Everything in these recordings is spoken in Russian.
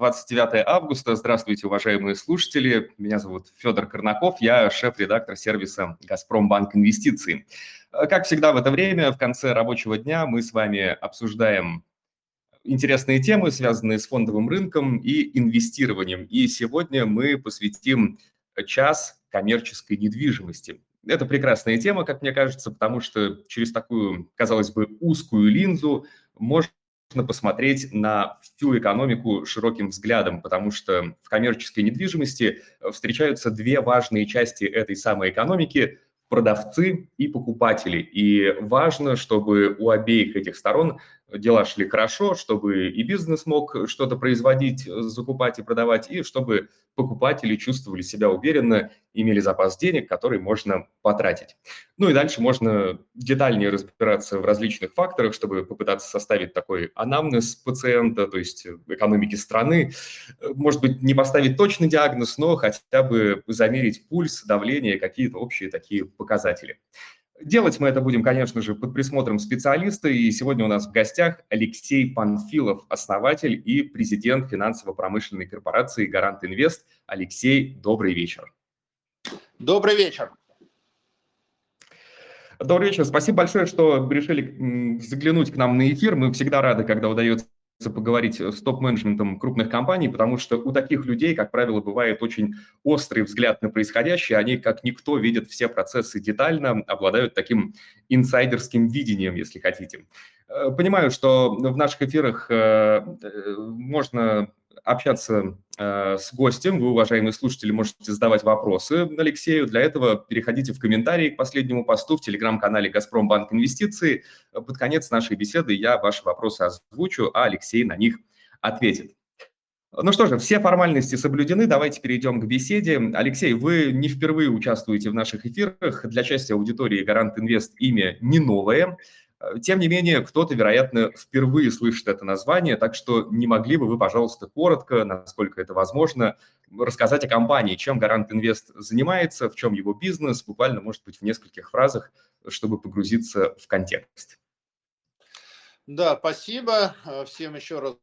29 августа. Здравствуйте, уважаемые слушатели. Меня зовут Федор Корнаков, я шеф-редактор сервиса «Газпромбанк Инвестиции». Как всегда в это время, в конце рабочего дня, мы с вами обсуждаем интересные темы, связанные с фондовым рынком и инвестированием. И сегодня мы посвятим час коммерческой недвижимости. Это прекрасная тема, как мне кажется, потому что через такую, казалось бы, узкую линзу можно посмотреть на всю экономику широким взглядом, потому что в коммерческой недвижимости встречаются две важные части этой самой экономики – продавцы и покупатели. И важно, чтобы у обеих этих сторон дела шли хорошо, чтобы и бизнес мог что-то производить, закупать и продавать, и чтобы покупатели чувствовали себя уверенно, имели запас денег, который можно потратить. Ну и дальше можно детальнее разбираться в различных факторах, чтобы попытаться составить такой анамнез пациента, то есть экономики страны. Может быть, не поставить точный диагноз, но хотя бы замерить пульс, давление, какие-то общие такие показатели. Делать мы это будем, конечно же, под присмотром специалиста. И сегодня у нас в гостях Алексей Панфилов, основатель и президент финансово-промышленной корпорации «Гарант Инвест». Алексей, добрый вечер. Добрый вечер. Добрый вечер. Спасибо большое, что решили заглянуть к нам на эфир. Мы всегда рады, когда удается поговорить с топ-менеджментом крупных компаний, потому что у таких людей, как правило, бывает очень острый взгляд на происходящее. Они, как никто, видят все процессы детально, обладают таким инсайдерским видением, если хотите. Э, понимаю, что в наших эфирах э, э, можно общаться э, с гостем. Вы, уважаемые слушатели, можете задавать вопросы Алексею. Для этого переходите в комментарии к последнему посту в телеграм-канале «Газпромбанк Инвестиции». Под конец нашей беседы я ваши вопросы озвучу, а Алексей на них ответит. Ну что же, все формальности соблюдены, давайте перейдем к беседе. Алексей, вы не впервые участвуете в наших эфирах. Для части аудитории «Гарант Инвест» имя не новое. Э, тем не менее, кто-то, вероятно, впервые слышит это название, так что не могли бы вы, пожалуйста, коротко, насколько это возможно, рассказать о компании, чем Гарант Инвест занимается, в чем его бизнес, буквально, может быть, в нескольких фразах, чтобы погрузиться в контекст. Да, спасибо. Э, всем еще раз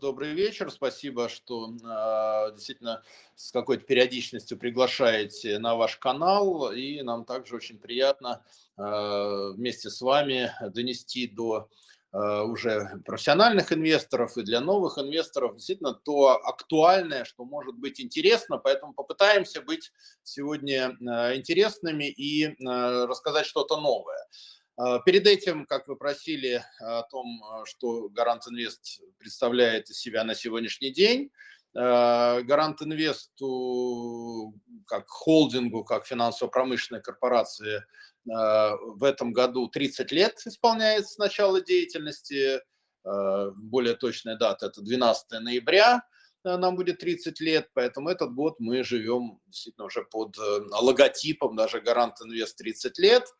добрый вечер. Спасибо, что э, действительно с какой-то периодичностью приглашаете на ваш канал. И нам также очень приятно э, вместе с вами донести до э, уже профессиональных инвесторов и для новых инвесторов действительно то актуальное, что может быть интересно. Поэтому попытаемся быть сегодня интересными и рассказать что-то новое. А, перед этим, как вы просили о том, а, что Гарант Инвест представляет из себя на сегодняшний день, а, Гарант Инвесту как холдингу, как финансово-промышленной корпорации в этом году 30 лет исполняется с начала деятельности. Более точная дата – это 12 ноября, нам будет 30 лет, поэтому этот год мы живем действительно уже под э, логотипом даже Гарант Инвест 30 лет –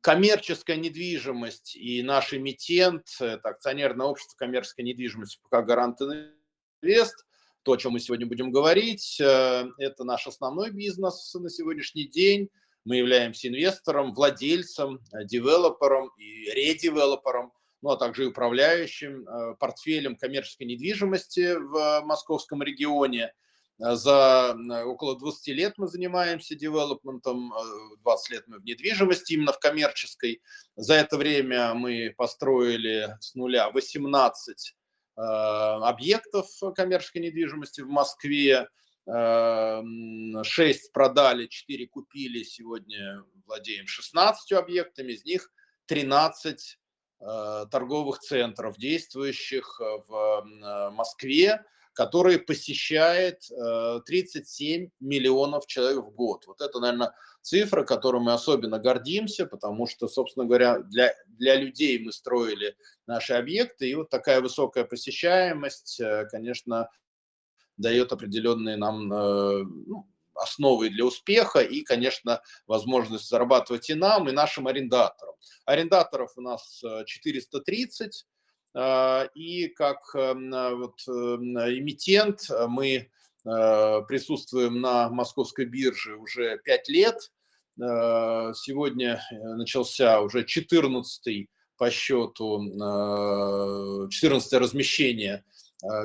коммерческая недвижимость и наш эмитент, это акционерное общество коммерческой недвижимости пока Гарант Инвест, то, о чем мы сегодня будем говорить, э, это наш основной бизнес на сегодняшний день. Мы являемся инвестором, владельцем, э, девелопером и редевелопером, ну а также управляющим э, портфелем коммерческой недвижимости в московском регионе – за около 20 лет мы занимаемся девелопментом, 20 э, лет мы в недвижимости, именно в коммерческой. За это время мы построили с нуля 18 э, объектов коммерческой недвижимости в Москве, 6 продали, 4 купили, сегодня владеем 16 объектами, из них 13 торговых центров, действующих в Москве, который посещает 37 э, миллионов человек в год. Вот это, наверное, цифра, которой мы особенно гордимся, потому что, собственно говоря, для, для людей мы строили наши объекты, и вот такая высокая посещаемость, э, конечно, дает определенные нам э, ну, основы для успеха и, конечно, возможность зарабатывать и нам, и нашим арендаторам. Арендаторов у нас 430, а, и как эм, а, вот, эм, эмитент э, мы э, присутствуем на московской бирже уже 5 лет. Э, сегодня начался уже 14 по счету, 14 размещение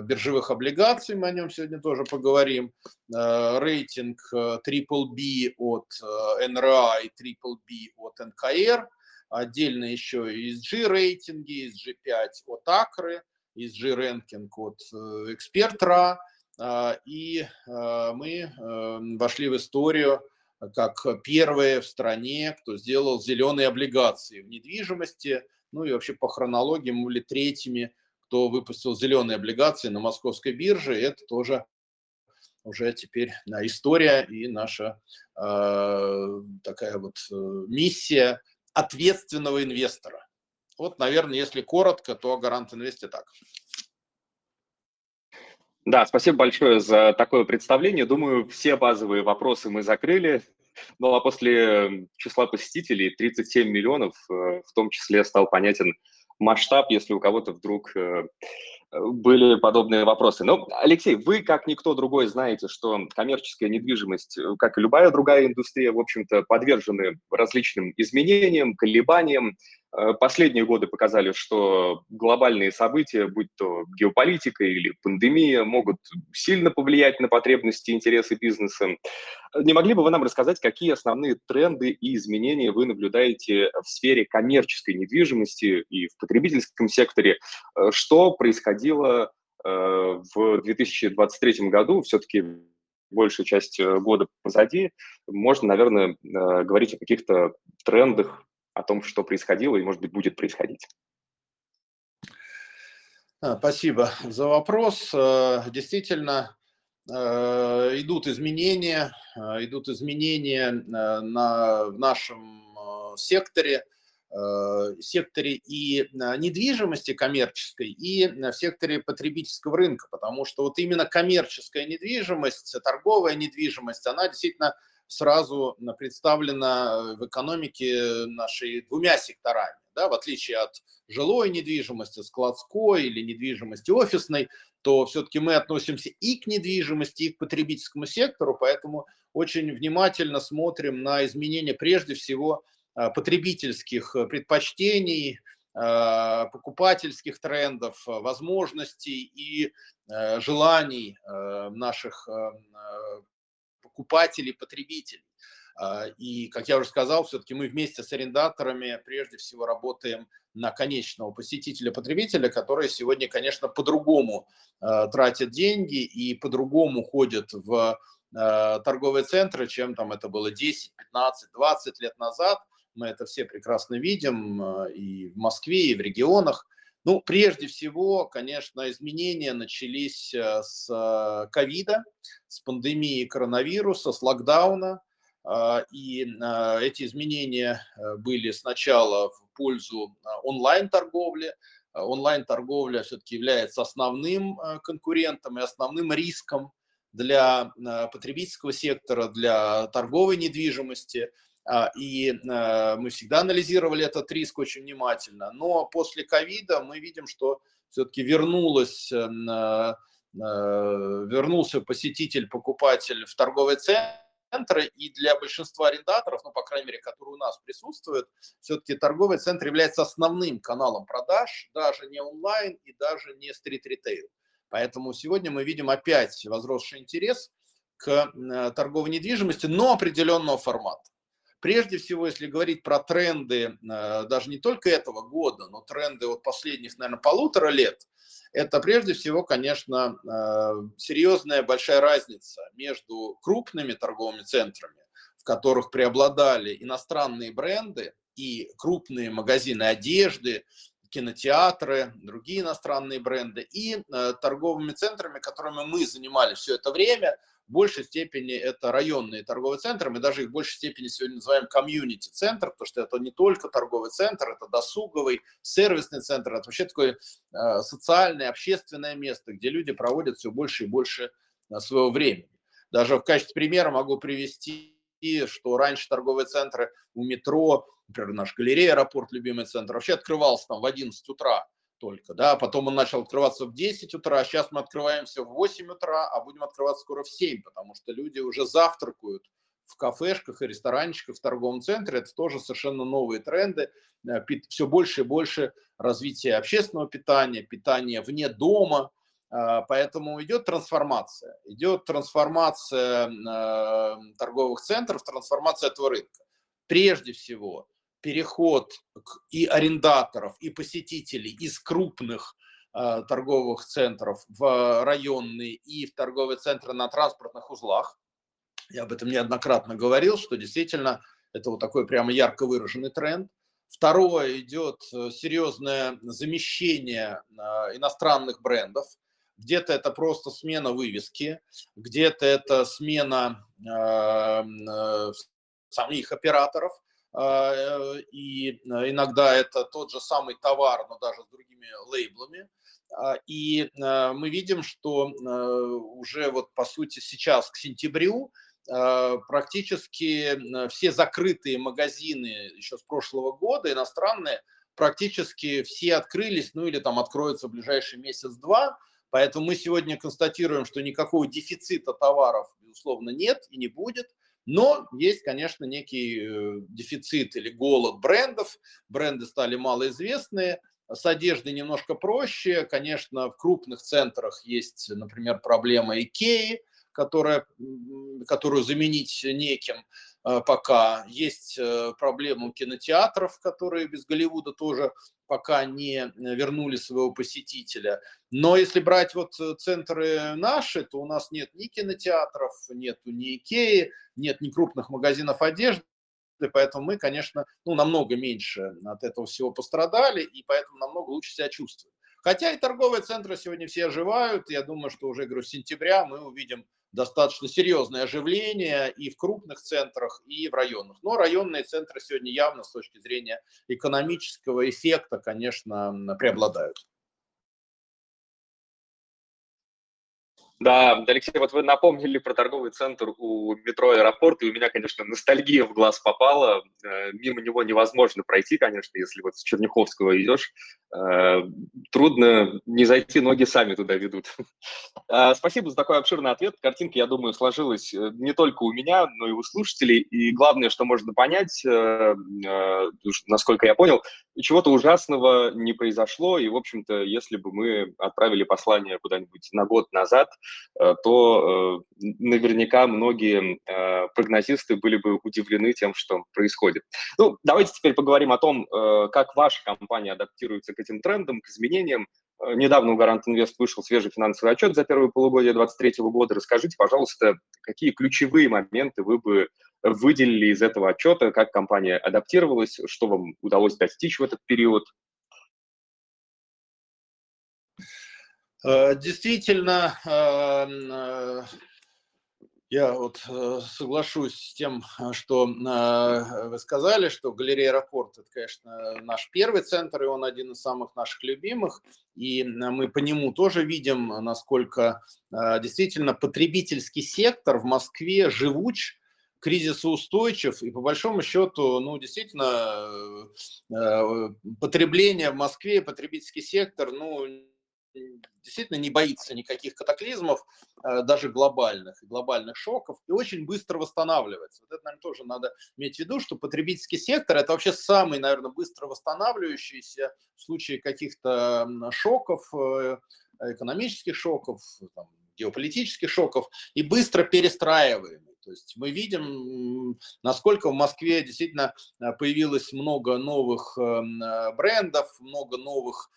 биржевых облигаций, мы о нем сегодня тоже поговорим, рейтинг Triple B от НРА и Triple B от НКР, отдельно еще ESG рейтинги, ESG5 от Акры, ESG рэнкинг от Экспертра, и мы вошли в историю как первые в стране, кто сделал зеленые облигации в недвижимости, ну и вообще по хронологии мы были третьими, кто выпустил зеленые облигации на московской бирже. Это тоже уже теперь история и наша э, такая вот э, миссия ответственного инвестора. Вот, наверное, если коротко, то Гарант Инвесте так. Да, спасибо большое за такое представление. Думаю, все базовые вопросы мы закрыли. Ну а после числа посетителей 37 миллионов, э, в том числе стал понятен масштаб, если у кого-то вдруг э, были подобные вопросы. Но, Алексей, вы, как никто другой, знаете, что коммерческая недвижимость, э, как и любая другая индустрия, в общем-то, подвержены различным изменениям, колебаниям. Э, последние годы показали, что глобальные события, будь то геополитика или пандемия, могут сильно повлиять на потребности и интересы бизнеса. Не могли бы вы нам рассказать, какие основные тренды и изменения вы наблюдаете в сфере коммерческой недвижимости и в потребительском секторе? Э, что происходило э, в 2023 году? Все-таки большая часть года позади. Можно, наверное, говорить о каких-то трендах о том, что происходило и, может быть, будет происходить. А, спасибо за вопрос. Э, действительно, э, идут изменения, э, идут изменения на, в нашем секторе, секторе и недвижимости коммерческой, и в секторе потребительского рынка, потому что вот именно коммерческая недвижимость, торговая недвижимость, она действительно сразу представлена в экономике нашей двумя секторами. Да, в отличие от жилой недвижимости, складской или недвижимости офисной, то все-таки мы относимся и к недвижимости, и к потребительскому сектору, поэтому очень внимательно смотрим на изменения прежде всего а, потребительских предпочтений, покупательских трендов, возможностей и желаний наших покупателей, потребителей. А, и, как я уже сказал, все-таки мы вместе с арендаторами прежде всего работаем на конечного посетителя-потребителя, которые сегодня, конечно, по-другому а, тратят деньги и по-другому ходят в а, торговые центры, чем там это было 10, 15, 20 лет назад. Мы это все прекрасно видим и в Москве, и в регионах. Ну, прежде всего, конечно, изменения начались э, с э, ковида, с пандемии коронавируса, с локдауна. А, и э, эти изменения были сначала в пользу онлайн-торговли. Онлайн-торговля все-таки является основным конкурентом и основным риском для потребительского сектора, для торговой недвижимости – а, и а, мы всегда анализировали этот риск очень внимательно. Но после ковида мы видим, что все-таки вернулось, э, вернулся посетитель, покупатель в торговый центр, и для большинства арендаторов, ну, по крайней мере, которые у нас присутствуют, все-таки торговый центр является основным каналом продаж, даже не онлайн и даже не стрит-ритейл. Поэтому сегодня мы видим опять возросший интерес к э, торговой недвижимости, но определенного формата. Прежде всего, если говорить про тренды э, даже не только этого года, но тренды вот последних, наверное, полутора лет, это прежде всего, конечно, э, серьезная большая разница между крупными торговыми центрами, в которых преобладали иностранные бренды и крупные магазины одежды, кинотеатры, другие иностранные бренды, и э, торговыми центрами, которыми мы занимались все это время – в большей степени это районные торговые центры, мы даже их в большей степени сегодня называем комьюнити-центр, потому что это не только торговый центр, это досуговый, сервисный центр, это вообще такое э, социальное, общественное место, где люди проводят все больше и больше э, своего времени. Даже в качестве примера могу привести, что раньше торговые центры у метро, например, наш галерея, аэропорт, любимый центр, вообще открывался там в 11 утра только, да, потом он начал открываться в 10 утра, сейчас мы открываемся в 8 утра, а будем открываться скоро в 7, потому что люди уже завтракают в кафешках и ресторанчиках в торговом центре, это тоже совершенно новые тренды, э, все больше и больше развития общественного питания, питания вне дома, Поэтому идет трансформация. Идет трансформация торговых центров, трансформация этого рынка. Прежде всего, переход и арендаторов, и посетителей из крупных торговых центров в районные и в торговые центры на транспортных узлах. Я об этом неоднократно говорил, что действительно это вот такой прямо ярко выраженный тренд. Второе, идет э, серьезное замещение а, иностранных брендов. Где-то это просто смена вывески, где-то это смена э, э, самих операторов, и иногда это тот же самый товар, но даже с другими лейблами. А, и мы видим, что уже вот по сути сейчас к сентябрю а, практически все закрытые магазины еще с прошлого года, иностранные, практически все открылись, ну или там откроются в ближайший месяц-два. Поэтому мы сегодня констатируем, что никакого дефицита товаров, безусловно, нет и не будет. Но есть, конечно, некий э, дефицит или голод брендов. Бренды стали малоизвестные. С одеждой немножко проще. Конечно, в крупных центрах есть, например, проблема Икеи, которая, которую заменить неким пока. Есть э, проблема у кинотеатров, которые без Голливуда тоже пока не вернули своего посетителя. Но если брать вот э, центры наши, то у нас нет ни кинотеатров, нету ни Икеи, нет ни крупных магазинов одежды, поэтому мы, конечно, ну, намного меньше от этого всего пострадали, и поэтому намного лучше себя чувствуем. Хотя и торговые центры сегодня все оживают, я думаю, что уже, говорю, с сентября мы увидим достаточно серьезное оживление и в крупных центрах, и в районах. Но районные центры сегодня явно с точки зрения экономического эффекта, конечно, преобладают. Да, Алексей, вот вы напомнили про торговый центр у метро аэропорт, и у меня, конечно, ностальгия в глаз попала. Э, мимо него невозможно пройти, конечно, если вот с Черняховского идешь. Э, трудно не зайти, ноги сами туда ведут. Э, спасибо за такой обширный ответ. Картинка, я думаю, сложилась не только у меня, но и у слушателей. И главное, что можно понять, насколько я понял, чего-то ужасного не произошло. И, в общем-то, если бы мы отправили послание куда-нибудь на год назад, то э, наверняка многие э, прогнозисты были бы удивлены тем, что происходит. Ну, давайте теперь поговорим о том, как ваша компания адаптируется к этим трендам, к изменениям. Недавно у Гарант Инвест вышел свежий финансовый отчет за первое полугодие 2023 года. Расскажите, пожалуйста, какие ключевые моменты вы бы выделили из этого отчета, как компания адаптировалась, что вам удалось достичь в этот период? Действительно, эм, э, я вот э, соглашусь с тем, что вы сказали, что галерея аэропорт это, конечно, наш первый центр, и он один из самых наших любимых. И мы по нему тоже видим, насколько действительно потребительский сектор в Москве живуч, кризисоустойчив, и по большому счету, ну, действительно, потребление в Москве, потребительский сектор, ну, действительно не боится никаких катаклизмов, э, даже глобальных, глобальных шоков, и очень быстро восстанавливается. Вот это, наверное, тоже надо иметь в виду, что потребительский сектор – это вообще самый, наверное, быстро восстанавливающийся в случае каких-то шоков, э, экономических шоков, там, геополитических шоков, и быстро перестраиваемый. То есть мы видим, насколько в Москве действительно э, появилось много новых брендов, много новых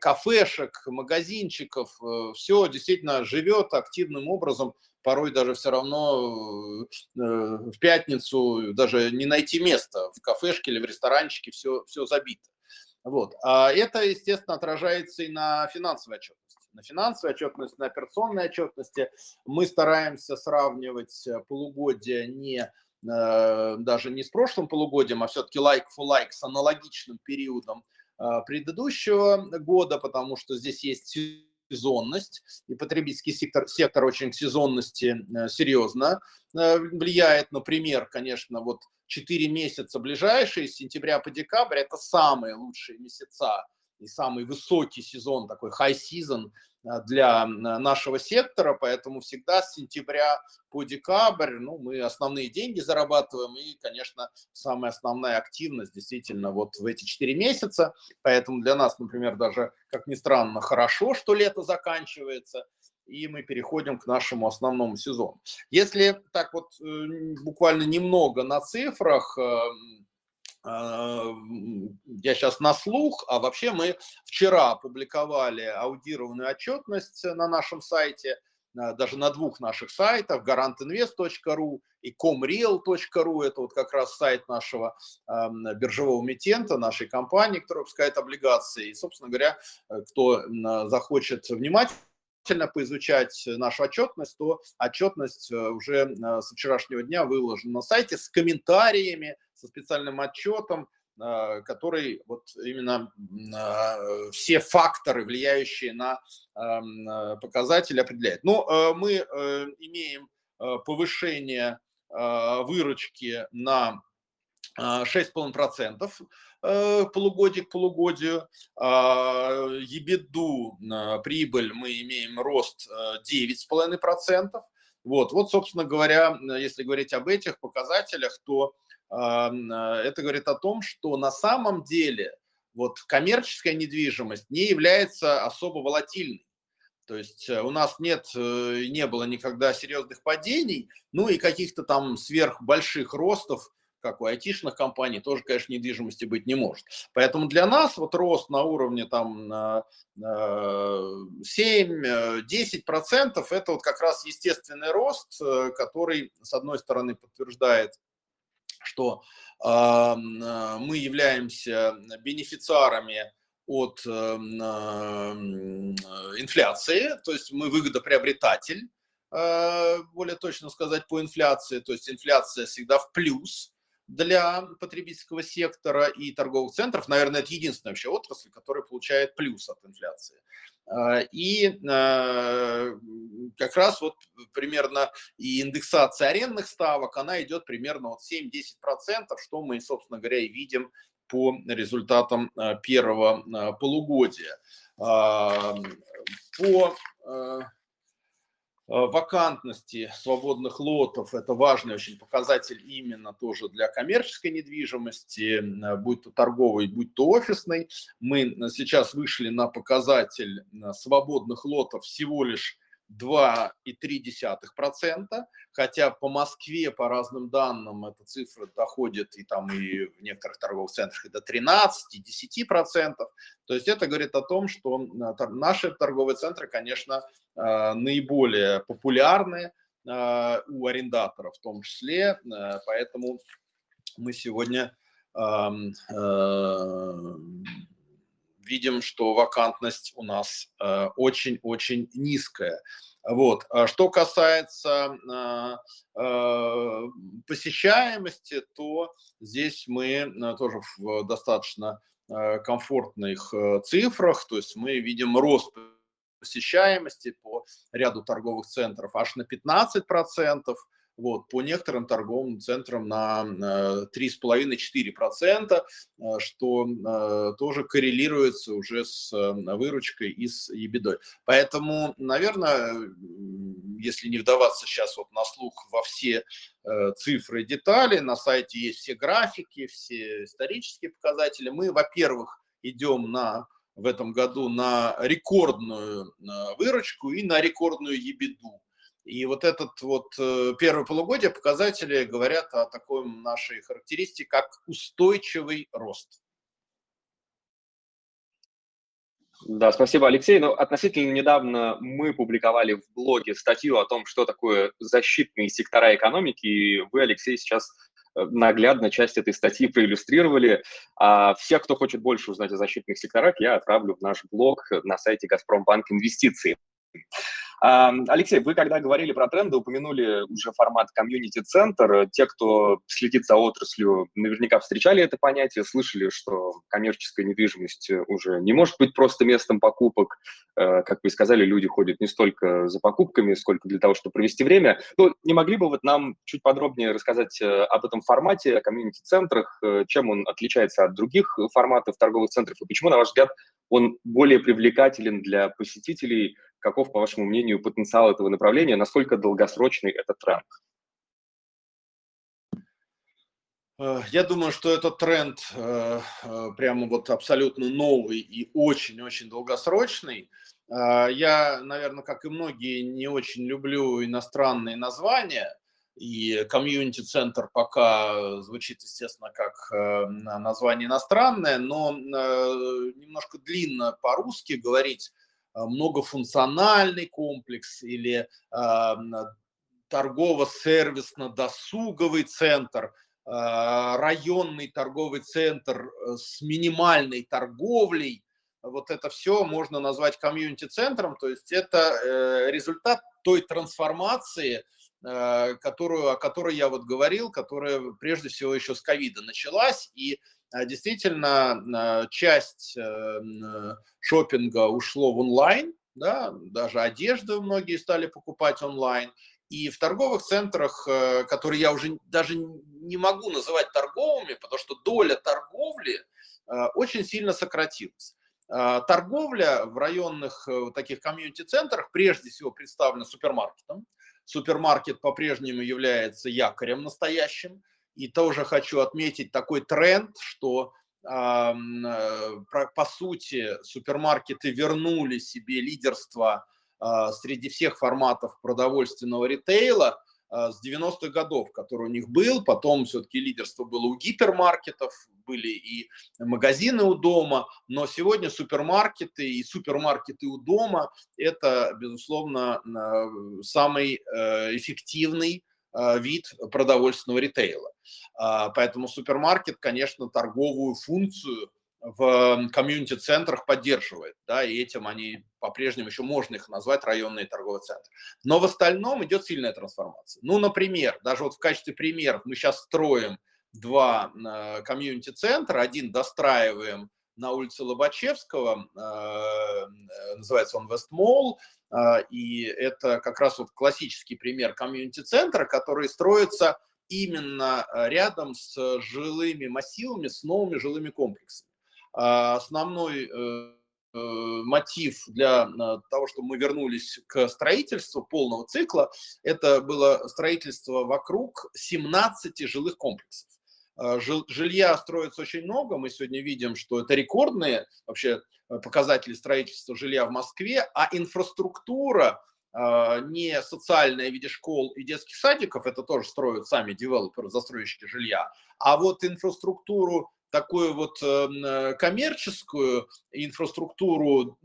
кафешек, магазинчиков, э, все действительно живет активным образом, порой даже все равно э, в пятницу даже не найти место в кафешке или в ресторанчике, все, все забито. Вот. А это, естественно, отражается и на финансовой отчетности. На финансовой отчетности, на операционной отчетности мы стараемся сравнивать полугодие не даже не с прошлым полугодием, а все-таки like for like с аналогичным периодом предыдущего года, потому что здесь есть сезонность, и потребительский сектор, сектор очень к сезонности э, серьезно э, влияет. Например, конечно, вот 4 месяца ближайшие, с сентября по декабрь, это самые лучшие месяца и самый высокий сезон, такой high season а, для нашего сектора, поэтому всегда с сентября по декабрь ну, мы основные деньги зарабатываем и, конечно, самая основная активность действительно вот в эти 4 месяца, поэтому для нас, например, даже, как ни странно, хорошо, что лето заканчивается, и мы переходим к нашему основному сезону. Если так вот э, буквально немного на цифрах, я сейчас на слух, а вообще мы вчера опубликовали аудированную отчетность на нашем сайте, а, даже на двух наших сайтах, garantinvest.ru и comreal.ru, это вот как раз сайт нашего биржевого эмитента, нашей компании, которая выпускает облигации. И, собственно говоря, э, кто захочет внимательно поизучать нашу отчетность, то отчетность э, уже э, с вчерашнего дня выложена на сайте с комментариями, со специальным отчетом, э, который вот именно все факторы, влияющие на эм, показатели, определяет. Но мы имеем повышение выручки на 6,5% э, полугодие к полугодию. Ебеду прибыль мы имеем рост 9,5%. Э, вот, вот, собственно говоря, если говорить об этих показателях, то это говорит о том, что на самом деле вот коммерческая недвижимость не является особо волатильной. То есть э, у нас нет, не было никогда серьезных падений, ну и каких-то там сверхбольших ростов как у айтишных компаний, тоже, конечно, недвижимости быть не может. Поэтому для нас вот рост на уровне там 7-10% это вот как раз естественный рост, э, который, с одной стороны, подтверждает что э, мы являемся бенефициарами от э, инфляции, то есть мы выгодоприобретатель, более точно сказать, по инфляции, то есть инфляция всегда в плюс, для потребительского сектора и торговых центров. Наверное, это единственная вообще отрасль, которая получает плюс от инфляции. А, и а, как раз вот примерно и индексация арендных ставок, она идет примерно от 7-10%, что мы, собственно говоря, и видим по результатам а, первого полугодия. По вакантности свободных лотов – это важный очень показатель именно тоже для коммерческой недвижимости, э, будь то торговый, будь то офисный. Мы сейчас вышли на показатель э, свободных лотов всего лишь 2,3%, хотя по Москве, по разным данным, эта цифра доходит и там и в некоторых торговых центрах и до 13, и 10%. То есть это говорит о том, что наши торговые центры, конечно, э, наиболее популярны э, у арендаторов в том числе, э, поэтому мы сегодня эм, видим, что вакантность у нас очень-очень низкая. Вот. А что касается э, посещаемости, то здесь мы тоже в достаточно комфортных цифрах, то есть мы видим рост посещаемости по ряду торговых центров аж на 15 процентов, вот, по некоторым торговым центрам на 3,5-4%, э, э, что э, тоже коррелируется уже с выручкой и с ебедой. Поэтому, наверное, если не вдаваться сейчас вот на слух во все цифры и детали, на сайте есть все графики, все исторические показатели. Мы, во-первых, идем на в этом году на рекордную выручку и на рекордную ебеду. И вот этот вот э, первое полугодие показатели говорят о такой нашей характеристике, как устойчивый рост. Да, спасибо, Алексей. Ну, относительно недавно мы публиковали в блоге статью о том, что такое защитные сектора экономики, и вы, Алексей, сейчас э, наглядно часть этой статьи проиллюстрировали. А всех, кто хочет больше узнать о защитных секторах, я отправлю в наш блог на сайте «Газпромбанк Инвестиции». Алексей, вы когда говорили про тренды, упомянули уже формат комьюнити-центр. Те, кто следит за отраслью, наверняка встречали это понятие, слышали, что коммерческая недвижимость уже не может быть просто местом покупок. Э, как вы сказали, люди ходят не столько за покупками, сколько для того, чтобы провести время. Ну, не могли бы вот нам чуть подробнее рассказать э, об этом формате, о комьюнити-центрах, э, чем он отличается от других форматов торговых центров и почему, на ваш взгляд, он более привлекателен для посетителей – Каков, по вашему мнению, потенциал этого направления? Насколько долгосрочный этот тренд? Э, я думаю, что этот тренд э, э, прямо вот абсолютно новый и очень-очень долгосрочный. Я, наверное, как и многие, не очень люблю иностранные названия, и комьюнити-центр пока звучит, естественно, как название иностранное, но немножко длинно по-русски говорить многофункциональный комплекс или э, торгово-сервисно-досуговый центр, э, районный торговый центр с минимальной торговлей. Вот это все можно назвать комьюнити-центром, то есть это результат той трансформации, которую, о которой я вот говорил, которая прежде всего еще с ковида началась, и а, действительно а, часть эм, шопинга ушло в онлайн, да, даже одежду многие стали покупать онлайн. И в торговых центрах, э, которые я уже даже не могу называть торговыми, потому что доля торговли э, очень сильно сократилась. А, торговля в районных э, таких комьюнити-центрах прежде всего представлена супермаркетом. Супермаркет по-прежнему является якорем настоящим. И тоже хочу отметить такой тренд, что э, по сути супермаркеты вернули себе лидерство а, среди всех форматов продовольственного ритейла а, с 90-х годов, который у них был. Потом все-таки лидерство было у гипермаркетов, были и магазины у дома, но сегодня супермаркеты и супермаркеты у дома – это, безусловно, самый э, эффективный Э, вид продовольственного ритейла. А, поэтому супермаркет, конечно, торговую функцию в комьюнити-центрах поддерживает, да, и этим они по-прежнему еще можно их назвать районные торговые центры. Но в остальном идет сильная трансформация. Ну, например, даже вот в качестве примеров мы сейчас строим два э, комьюнити-центра, один достраиваем на улице Лобачевского, э, называется он Вестмолл, а, и это как раз вот классический пример комьюнити-центра, который строится именно а, рядом с жилыми массивами, с новыми жилыми комплексами. А, основной э, э, мотив для того, чтобы мы вернулись к строительству полного цикла, это было строительство вокруг 17 жилых комплексов. Жилья строится очень много, мы сегодня видим, что это рекордные вообще Э, показатели строительства жилья в Москве, а инфраструктура э, не социальная в виде школ и детских садиков, это тоже строят сами девелоперы, застройщики жилья, а вот инфраструктуру такую вот э, коммерческую инфраструктуру,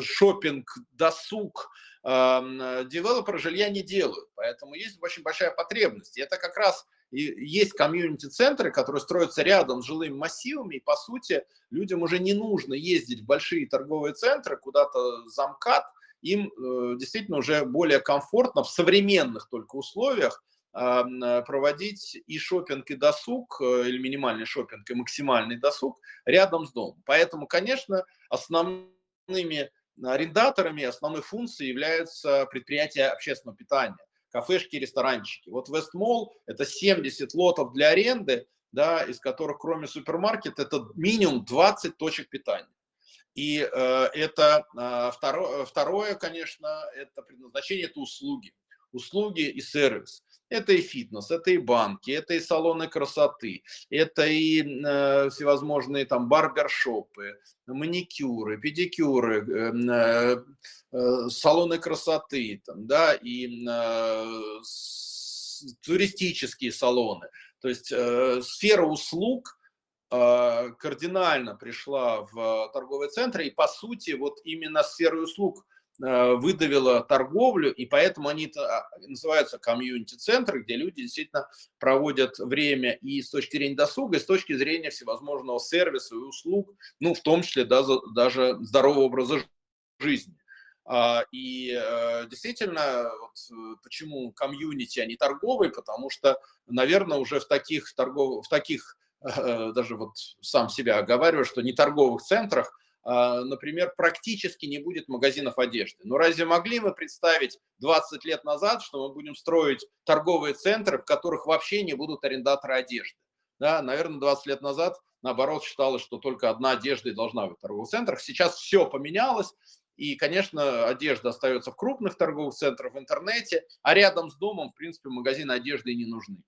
шопинг, досуг, девелоперы жилья не делают. Поэтому есть очень большая потребность. И это как раз и есть комьюнити-центры, которые строятся рядом с жилыми массивами, и, по сути, людям уже не нужно ездить в большие торговые центры, куда-то за МКАД, им э, действительно уже более комфортно в современных только условиях э, проводить и шопинг, и досуг, э, или минимальный шопинг, и максимальный досуг рядом с домом. Поэтому, конечно, основными арендаторами основной функцией являются предприятия общественного питания кафешки, ресторанчики. Вот Вестмолл – это 70 лотов для аренды, да, из которых кроме супермаркета это минимум 20 точек питания. И э, это э, второе, второе, конечно, это предназначение, это услуги. Услуги и сервис. Это и фитнес, это и банки, это и салоны красоты, это и э, всевозможные там барбершопы, маникюры, педикюры, эм, э, э, салоны красоты, там, да, и э, туристические салоны. То есть э, сфера услуг э, кардинально пришла в торговые центры, и по сути вот именно сфера услуг Э, выдавила торговлю, и поэтому они а, называются комьюнити-центры, где люди действительно проводят время и с точки зрения досуга, и с точки зрения всевозможного сервиса и услуг, ну, в том числе да, даже здорового образа жизни. А, и э, действительно, вот э, почему комьюнити, а не торговый, потому что, наверное, уже в таких, торгов... в таких даже вот сам себя оговариваю, что не торговых центрах, например, практически не будет магазинов одежды. Но разве могли мы представить 20 лет назад, что мы будем строить торговые центры, в которых вообще не будут арендаторы одежды? Да, наверное, 20 лет назад, наоборот, считалось, что только одна одежда и должна быть в торговых центрах. Сейчас все поменялось, и, конечно, одежда остается в крупных торговых центрах, в интернете, а рядом с домом, в принципе, магазины одежды и не нужны.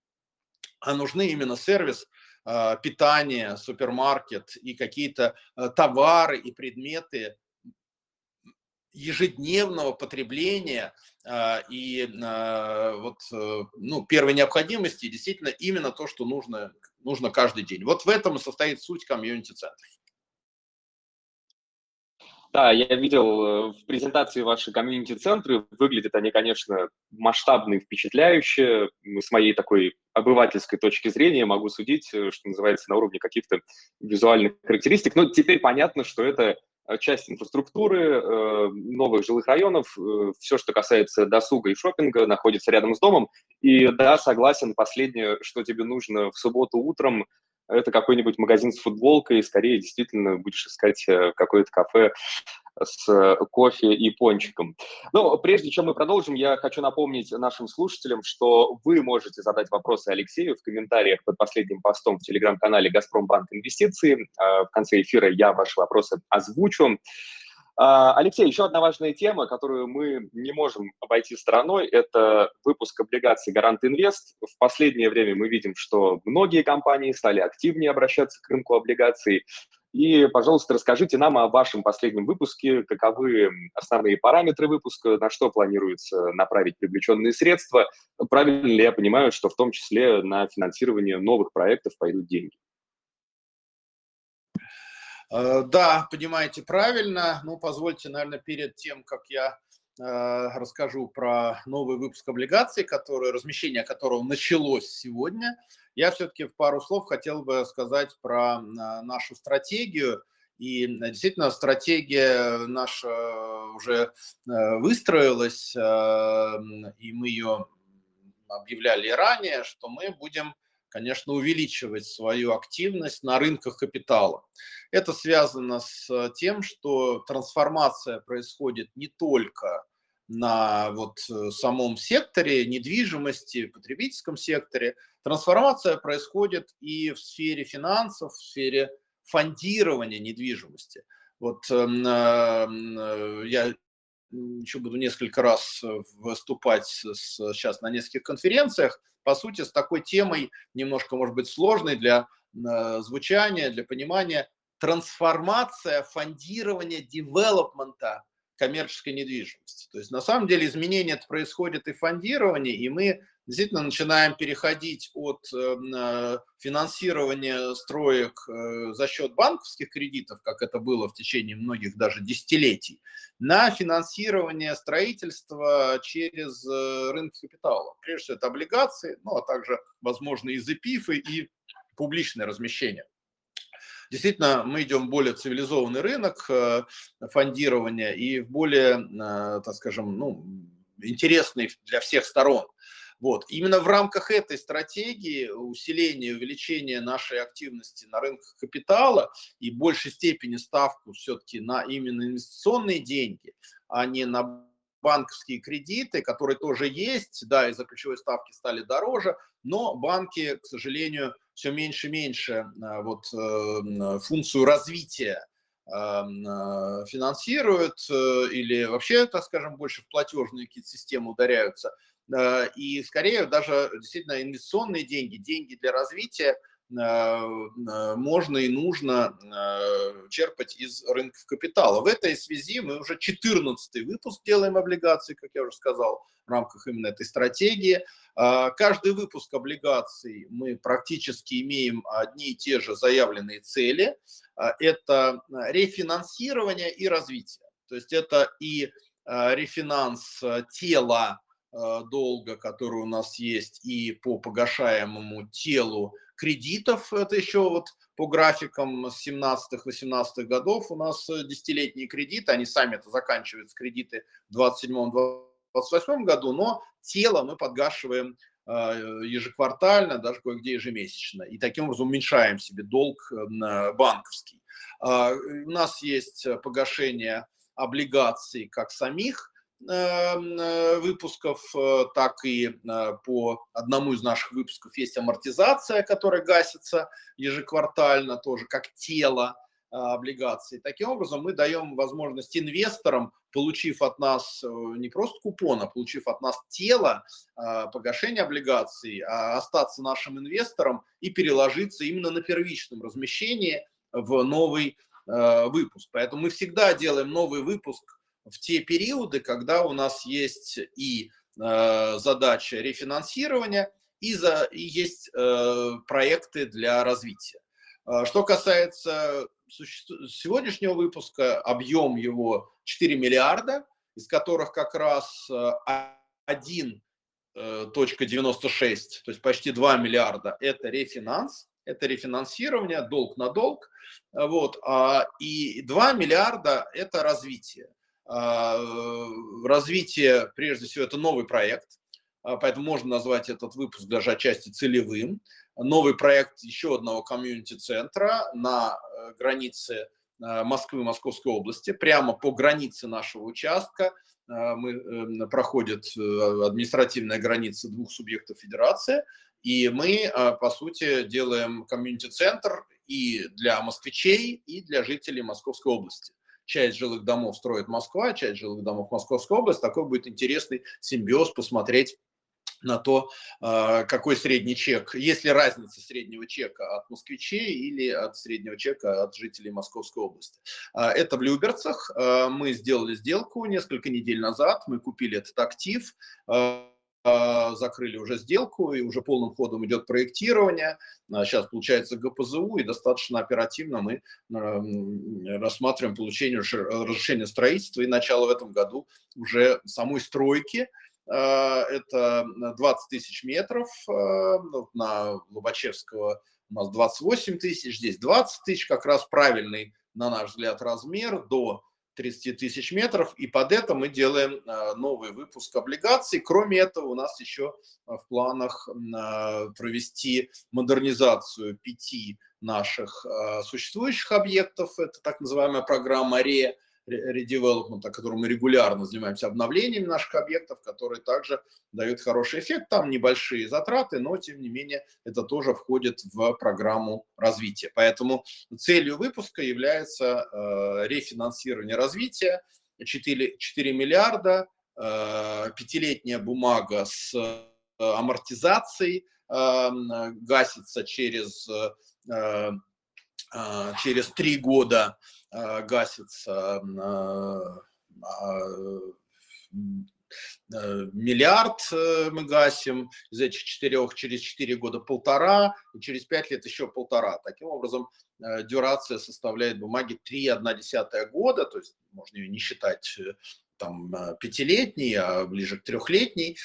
А нужны именно сервис, а, питание, супермаркет и какие-то а, товары и предметы ежедневного потребления а, и вот, э, ну, первой необходимости, действительно именно то, что нужно, нужно каждый день. Вот в этом и состоит суть комьюнити-центров. Да, я видел э, в презентации ваши комьюнити-центры. Выглядят они, конечно, масштабные, впечатляющие. С моей такой обывательской точки зрения могу судить, э, что называется, на уровне каких-то визуальных характеристик. Но теперь понятно, что это э, часть инфраструктуры, новых жилых районов, все, что касается досуга и шопинга, находится рядом с домом. И да, согласен, последнее, что тебе нужно в субботу утром, это какой-нибудь магазин с футболкой, скорее действительно будешь искать э, какое-то кафе с э, кофе и пончиком. Но прежде чем мы продолжим, я хочу напомнить нашим слушателям, что вы можете задать вопросы Алексею в комментариях под последним постом в телеграм-канале «Газпромбанк Инвестиции». А в конце эфира я ваши вопросы озвучу. А, Алексей, еще одна важная тема, которую мы не можем обойти стороной, это выпуск облигаций Гарант Инвест. В последнее время мы видим, что многие компании стали активнее обращаться к рынку облигаций. И, пожалуйста, расскажите нам о вашем последнем выпуске, каковы основные параметры выпуска, на что планируется направить привлеченные средства. Правильно ли я понимаю, что в том числе на финансирование новых проектов пойдут деньги? Э, да, понимаете правильно. Ну, позвольте, наверное, перед тем, как я э, расскажу про новый выпуск облигаций, который, размещение которого началось сегодня, я все-таки в пару слов хотел бы сказать про э, нашу стратегию. И действительно, стратегия наша уже выстроилась, и мы ее объявляли ранее, что мы будем конечно, увеличивать свою активность на рынках капитала. Это связано с тем, что трансформация происходит не только на вот э, самом секторе недвижимости, потребительском секторе. Трансформация происходит и в сфере финансов, в сфере фондирования недвижимости. Вот эм, э, я еще буду несколько раз выступать сейчас на нескольких конференциях, по сути, с такой темой, немножко, может быть, сложной для э, звучания, для понимания, трансформация фондирования девелопмента коммерческой недвижимости. То есть на самом деле изменения происходит и в фондировании, и мы действительно начинаем переходить от эм, э, финансирования строек э, за счет банковских кредитов, как это было в течение многих даже десятилетий, на финансирование строительства через э, рынки капитала. Прежде всего это облигации, ну а также, возможно, и ЗПИФы, и публичное размещение. Действительно, мы идем в более цивилизованный рынок фондирования и в более, так скажем, ну, интересный для всех сторон. Вот. Именно в рамках этой стратегии усиления, увеличения нашей активности на рынках капитала и большей степени ставку все-таки на именно инвестиционные деньги, а не на банковские кредиты, которые тоже есть, да, из-за ключевой ставки стали дороже, но банки, к сожалению, все меньше и меньше а, вот, э, функцию развития э, финансируют э, или вообще, так скажем, больше в платежные какие-то системы ударяются. Э, и скорее даже действительно инвестиционные деньги, деньги для развития э, э, можно и нужно черпать из рынков капитала. В этой связи мы уже 14 выпуск делаем облигаций, как я уже сказал, в рамках именно этой стратегии. Каждый выпуск облигаций мы практически имеем одни и те же заявленные цели. Это рефинансирование и развитие. То есть это и рефинанс тела долга, который у нас есть, и по погашаемому телу кредитов. Это еще вот по графикам с 17-18 годов у нас десятилетние кредиты, они сами это заканчиваются, кредиты в 27-28 году, но тело мы подгашиваем ежеквартально, даже кое-где ежемесячно. И таким образом уменьшаем себе долг банковский. У нас есть погашение облигаций как самих э, выпусков, э, так и э, по одному из наших выпусков есть амортизация, которая гасится ежеквартально тоже как тело облигаций. Таким образом, мы даем возможность инвесторам, получив от нас не просто купон, а получив от нас тело погашения облигаций, а остаться нашим инвестором и переложиться именно на первичном размещении в новый Э, выпуск. Поэтому мы всегда делаем новый выпуск в те периоды, когда у нас есть и э, задача рефинансирования, и, за, и есть э, проекты для развития. Что касается сегодняшнего выпуска, объем его 4 миллиарда, из которых как раз 1,96, то есть почти 2 миллиарда, это рефинанс, это рефинансирование, долг на долг, вот, а, и 2 миллиарда – это развитие. А, развитие, прежде всего, это новый проект, а, поэтому можно назвать этот выпуск даже отчасти целевым. Новый проект еще одного комьюнити-центра на э, границе э, Москвы, Московской области, прямо по границе нашего участка мы, эм, проходит э, административная граница двух субъектов федерации – и мы, а, по сути, делаем комьюнити-центр и для москвичей, и для жителей Московской области. Часть жилых домов строит Москва, часть жилых домов Московская область. Такой будет интересный симбиоз посмотреть на то, а, какой средний чек, есть ли разница среднего чека от москвичей или от среднего чека от жителей Московской области. А, это в Люберцах. Мы сделали сделку несколько недель назад, мы купили этот актив а, закрыли уже сделку, и уже полным ходом идет проектирование. Сейчас получается ГПЗУ, и достаточно оперативно мы рассматриваем получение разрешения строительства и начало в этом году уже самой стройки. А, это 20 тысяч метров а, ну, на Лобачевского у нас 28 тысяч, здесь 20 тысяч, как раз правильный, на наш взгляд, размер до 30 тысяч метров, и под это мы делаем а, новый выпуск облигаций. Кроме этого, у нас еще а, в планах а, провести модернизацию пяти наших существующих объектов. Это так называемая программа РЕ, редевелопмента, которым мы регулярно занимаемся обновлениями наших объектов, которые также дают хороший эффект. Там небольшие затраты, но тем не менее это тоже входит в программу развития. Поэтому целью выпуска является э, рефинансирование развития. 4, 4 миллиарда, э, пятилетняя бумага с э, амортизацией э, гасится через, э, через три года Э, гасится а, э, миллиард э, мы гасим, из этих четырех через четыре года полтора, и через пять лет еще полтора. Таким образом, дюрация составляет бумаги 3,1 года, то есть можно ее не считать там пятилетний, а ближе к трехлетней.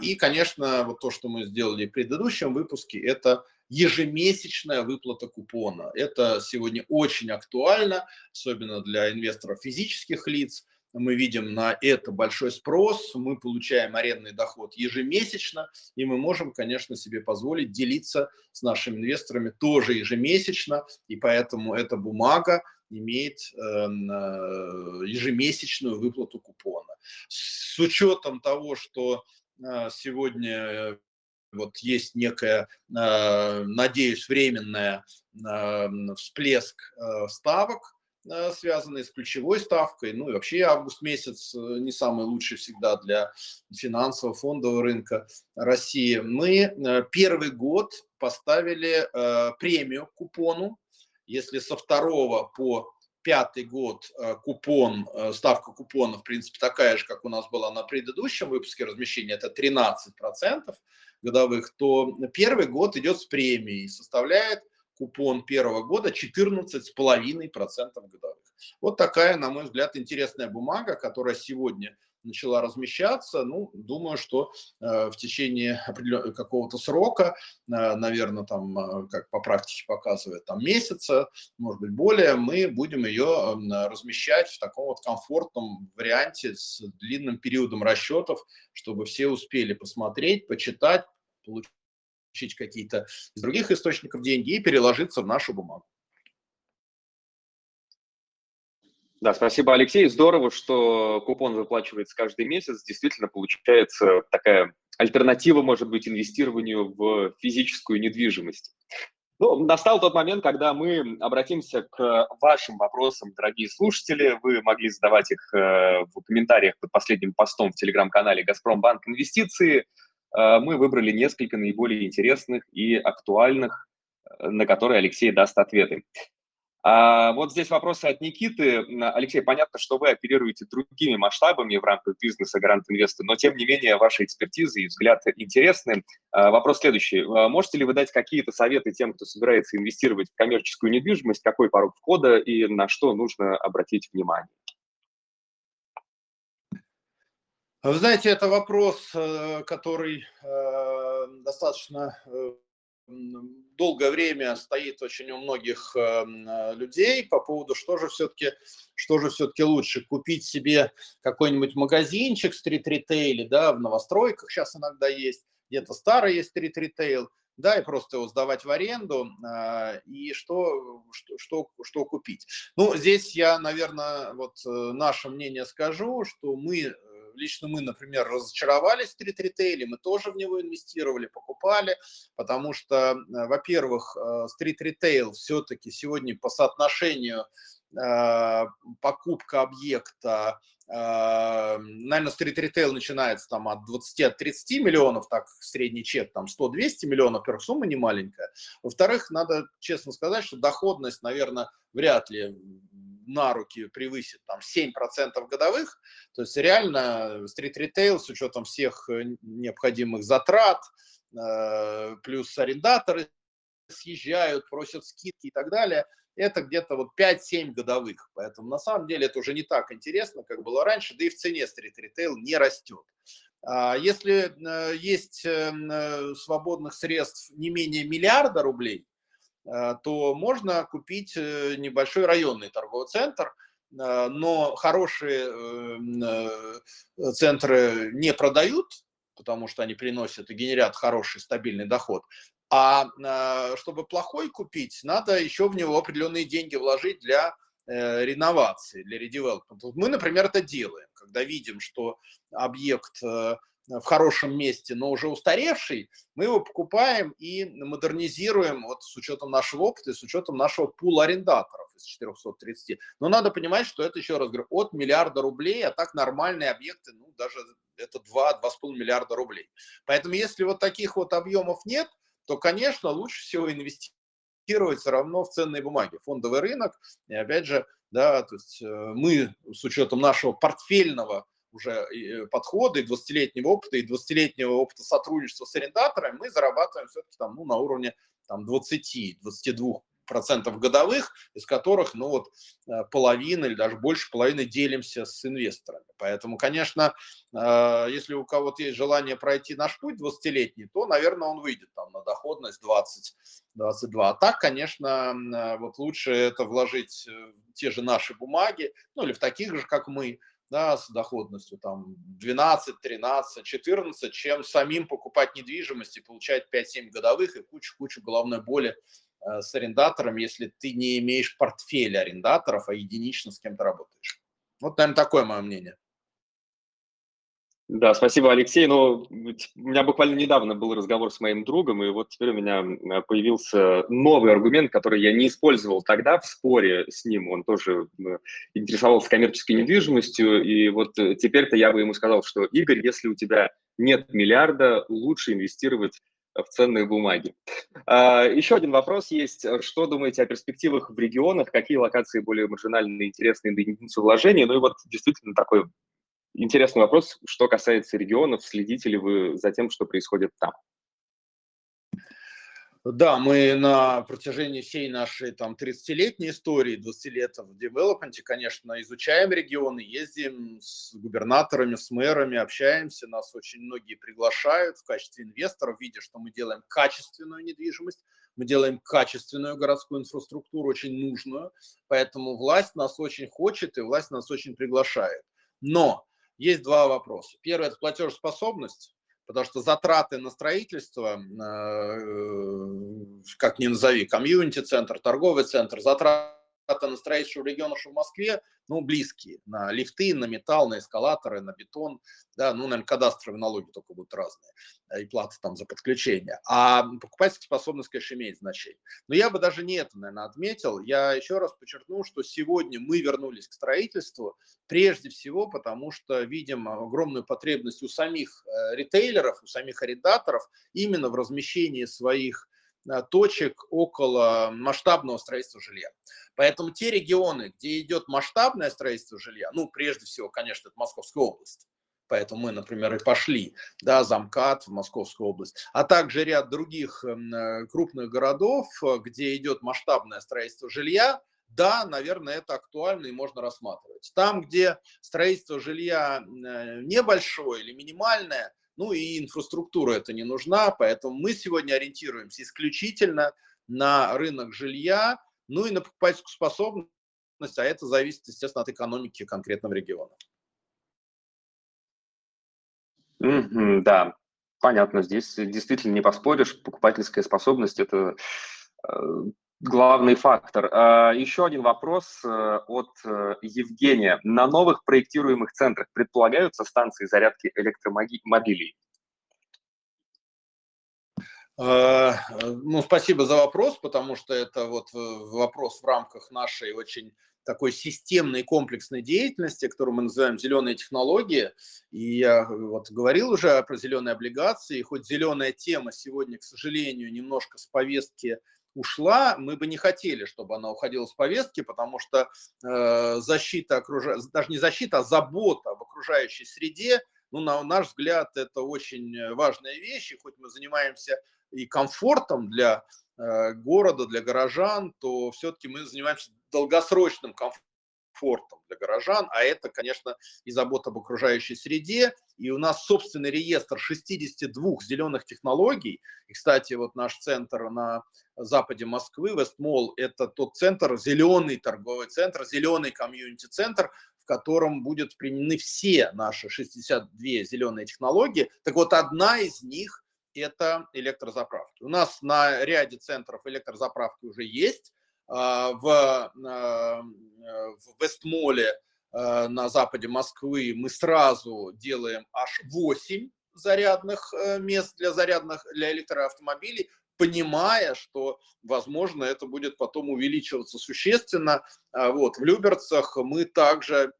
И, конечно, вот то, что мы сделали в предыдущем выпуске, это ежемесячная выплата купона. Это сегодня очень актуально, особенно для инвесторов физических лиц. Мы видим на это большой спрос, мы получаем арендный доход ежемесячно, и мы можем, конечно, себе позволить делиться с нашими инвесторами тоже ежемесячно, и поэтому эта бумага имеет э, ежемесячную выплату купона. С учетом того, что э, сегодня вот есть некая, э, надеюсь, временная э, всплеск э, ставок, связанные с ключевой ставкой. Ну и вообще август месяц не самый лучший всегда для финансового фондового рынка России. Мы первый год поставили премию купону. Если со второго по пятый год купон, ставка купона, в принципе, такая же, как у нас была на предыдущем выпуске размещения, это 13% годовых, то первый год идет с премией, составляет купон первого года 14,5% годовых. Вот такая, на мой взгляд, интересная бумага, которая сегодня начала размещаться. Ну, думаю, что в течение какого-то срока, наверное, там, как по практике показывает, там месяца, может быть, более, мы будем ее размещать в таком вот комфортном варианте с длинным периодом расчетов, чтобы все успели посмотреть, почитать, получить какие-то из других источников деньги и переложиться в нашу бумагу. Да, спасибо, Алексей. Здорово, что купон выплачивается каждый месяц. Действительно, получается такая альтернатива, может быть, инвестированию в физическую недвижимость. Ну, настал тот момент, когда мы обратимся к вашим вопросам, дорогие слушатели. Вы могли задавать их э, в комментариях под последним постом в телеграм-канале «Газпромбанк Инвестиции». Э, мы выбрали несколько наиболее интересных и актуальных, э, на которые Алексей даст ответы. А вот здесь вопросы от Никиты. Алексей, понятно, что вы оперируете другими масштабами в рамках бизнеса Гарант Инвеста, но тем не менее ваши экспертизы и взгляд интересны. А, вопрос следующий. А, можете ли вы дать какие-то советы тем, кто собирается инвестировать в коммерческую недвижимость, какой порог входа и на что нужно обратить внимание? Вы знаете, это вопрос, э, который э, достаточно э, долгое время стоит очень у многих эм, э, людей по поводу, что же все-таки, что же все-таки лучше, купить себе какой-нибудь магазинчик стрит-ритейле, да, в новостройках сейчас иногда есть, где-то старый есть стрит-ритейл, да, и просто его сдавать в аренду, э, и что, что, что, что купить. Ну, здесь я, наверное, вот э, наше мнение скажу, что мы лично мы, например, разочаровались в стрит-ритейле, мы тоже в него инвестировали, покупали, потому что, э, во-первых, э, стрит-ритейл все-таки сегодня по соотношению э, покупка объекта, наверное, стрит-ритейл начинается там от 20-30 миллионов, так средний чек там 100-200 миллионов, во-первых, сумма не маленькая. Во-вторых, надо честно сказать, что доходность, наверное, вряд ли на руки превысит там 7% годовых, то есть реально стрит-ритейл с учетом всех э, необходимых затрат, э, плюс арендаторы съезжают, просят скидки и так далее, это где-то вот 5-7 годовых. Поэтому на самом деле это уже не так интересно, как было раньше, да и в цене стрит-ритейл не растет. А если э, есть свободных средств не менее миллиарда рублей, то можно купить э, небольшой районный торговый центр, э, но хорошие центры не продают, потому что они приносят и генерят хороший стабильный доход. А чтобы плохой купить, надо еще в него определенные деньги вложить для реновации, для редевелопмента. Мы, например, это делаем, когда видим, что объект в хорошем месте, но уже устаревший, мы его покупаем и модернизируем вот с учетом нашего опыта и с учетом нашего пула арендаторов из 430. Но надо понимать, что это, еще раз говорю, от миллиарда рублей, а так нормальные объекты, ну, даже это 2-2,5 миллиарда рублей. Поэтому если вот таких вот объемов нет, то, конечно, лучше всего инвестировать все равно в ценные бумаги, фондовый рынок. И опять же, да, то есть э, мы с учетом нашего портфельного уже э, подходы, и 20-летнего опыта, и 20-летнего опыта сотрудничества с арендаторами, мы зарабатываем все-таки там, ну, на уровне там, 20-22 процентов годовых, из которых, ну вот, э, половина или даже больше половины делимся с инвесторами. Поэтому, конечно, э, если у кого-то есть желание пройти наш путь 20-летний, то, наверное, он выйдет там на доходность 20 22. А так, конечно, вот лучше это вложить в те же наши бумаги, ну или в таких же, как мы, да, с доходностью там 12, 13, 14, чем самим покупать недвижимость и получать 5-7 годовых и кучу-кучу головной боли э, с арендатором, если ты не имеешь портфеля арендаторов, а единично с кем-то работаешь. Вот, наверное, такое мое мнение. Да, спасибо, Алексей. Ну, у меня буквально недавно был разговор с моим другом, и вот теперь у меня появился новый аргумент, который я не использовал тогда в споре с ним. Он тоже интересовался коммерческой недвижимостью, и вот э, теперь-то я бы ему сказал, что, Игорь, если у тебя нет миллиарда, лучше инвестировать в ценные бумаги. А, еще один вопрос есть. Что думаете о перспективах в регионах? Какие локации более маржинальные, интересные для единицы вложения? Ну и вот действительно такой Интересный вопрос, что касается регионов, следите ли вы за тем, что происходит там? Да, мы на протяжении всей нашей там 30-летней истории, 20 лет в девелопменте, конечно, изучаем регионы, ездим с губернаторами, с мэрами, общаемся, нас очень многие приглашают в качестве инвесторов, видя, что мы делаем качественную недвижимость, мы делаем качественную городскую инфраструктуру, очень нужную, поэтому власть нас очень хочет и власть нас очень приглашает. Но есть два вопроса. Первый – это платежеспособность, потому что затраты на строительство, э, как ни назови, комьюнити-центр, торговый центр, затраты на строительство в регионах, что в Москве, ну, близкие. На лифты, на металл, на эскалаторы, на бетон. Да, ну, наверное, кадастровые налоги только будут разные. Э, и платы там за подключение. А покупательская способность, конечно, имеет значение. Но я бы даже не это, наверное, отметил. Я еще раз подчеркну, что сегодня мы вернулись к строительству прежде всего потому, что видим огромную потребность у самих э, ритейлеров, у самих арендаторов именно в размещении своих точек около масштабного строительства жилья. Поэтому те регионы, где идет масштабное строительство жилья, ну, прежде всего, конечно, это Московская область, поэтому мы, например, и пошли, да, замкат в Московскую область, а также ряд других эм, э, крупных городов, где идет масштабное строительство жилья, да, наверное, это актуально и можно рассматривать. Там, где строительство жилья э, небольшое или минимальное, ну и инфраструктура это не нужна, поэтому мы сегодня ориентируемся исключительно на рынок жилья, ну и на покупательскую способность, а это зависит, естественно, от экономики конкретного региона. Mm-hmm, да, понятно. Здесь действительно не поспоришь. Покупательская способность – это э, главный фактор. А, еще один вопрос э, от э, Евгения. На новых проектируемых центрах предполагаются станции зарядки электромобилей? А, ну, спасибо за вопрос, потому что это вот э, вопрос в рамках нашей очень такой системной комплексной деятельности, которую мы называем зеленые технологии. И я вот говорил уже про зеленые облигации, хоть зеленая тема сегодня, к сожалению, немножко с повестки ушла, мы бы не хотели, чтобы она уходила с повестки, потому что э, защита окружа... даже не защита, а забота об окружающей среде, ну, на наш взгляд, это очень важная вещь, и хоть мы занимаемся и комфортом для э, города, для горожан, то все-таки мы занимаемся долгосрочным комфортом комфортом для горожан, а это, конечно, и забота об окружающей среде, и у нас собственный реестр 62 зеленых технологий, и, кстати, вот наш центр на западе Москвы, Вестмол, это тот центр, зеленый торговый центр, зеленый комьюнити-центр, в котором будут применены все наши 62 зеленые технологии. Так вот, одна из них – это электрозаправки. У нас на ряде центров электрозаправки уже есть, в, а, в Вестмоле а, на западе Москвы мы сразу делаем аж 8 зарядных э, мест для зарядных для электроавтомобилей, понимая, что, возможно, это будет потом увеличиваться существенно. Вот, в Люберцах мы также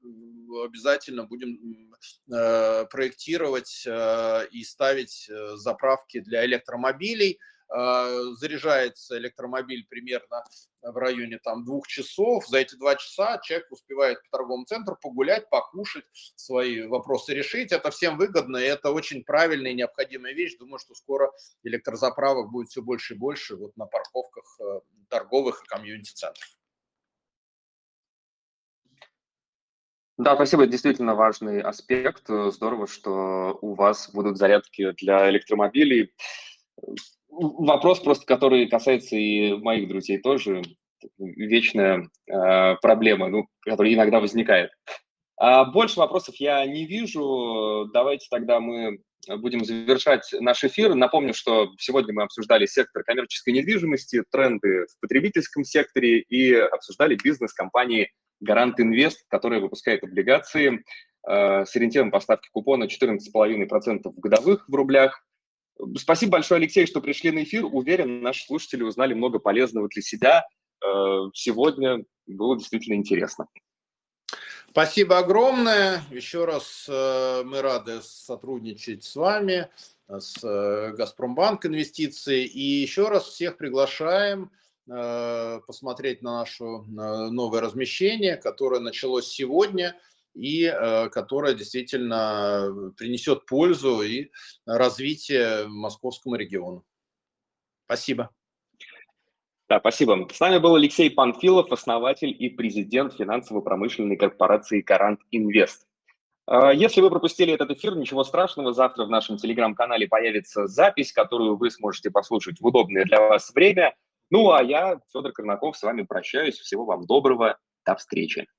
обязательно будем э, проектировать э, и ставить заправки для электромобилей – а, заряжается электромобиль примерно в районе там двух часов. За эти два часа человек успевает по торговому центру погулять, покушать, свои вопросы решить. Это всем выгодно, и это очень правильная и необходимая вещь. Думаю, что скоро электрозаправок будет все больше и больше вот на парковках э, торговых и комьюнити-центров. Да, спасибо. Действительно важный аспект. Здорово, что у вас будут зарядки для электромобилей вопрос просто, который касается и моих друзей тоже, вечная э, проблема, ну, которая иногда возникает. А больше вопросов я не вижу. Давайте тогда мы будем завершать наш эфир. Напомню, что сегодня мы обсуждали сектор коммерческой недвижимости, тренды в потребительском секторе и обсуждали бизнес компании Гарант Инвест, которая выпускает облигации э, с ориентиром поставки купона 14,5% годовых в рублях Спасибо большое, Алексей, что пришли на эфир. Уверен, наши слушатели узнали много полезного для себя. Э, сегодня было действительно интересно. Спасибо огромное. Еще раз э, мы рады сотрудничать с вами, с э, Газпромбанк инвестиции. И еще раз всех приглашаем посмотреть на наше новое размещение, которое началось сегодня – и э, которая действительно принесет пользу и развитие московскому региону. Спасибо. Да, спасибо. С нами был Алексей Панфилов, основатель и президент финансово-промышленной корпорации «Гарант Инвест». А, если вы пропустили этот эфир, ничего страшного, завтра в нашем телеграм-канале появится запись, которую вы сможете послушать в удобное для вас время. Ну, а я, Федор Корнаков, с вами прощаюсь. Всего вам доброго. До встречи.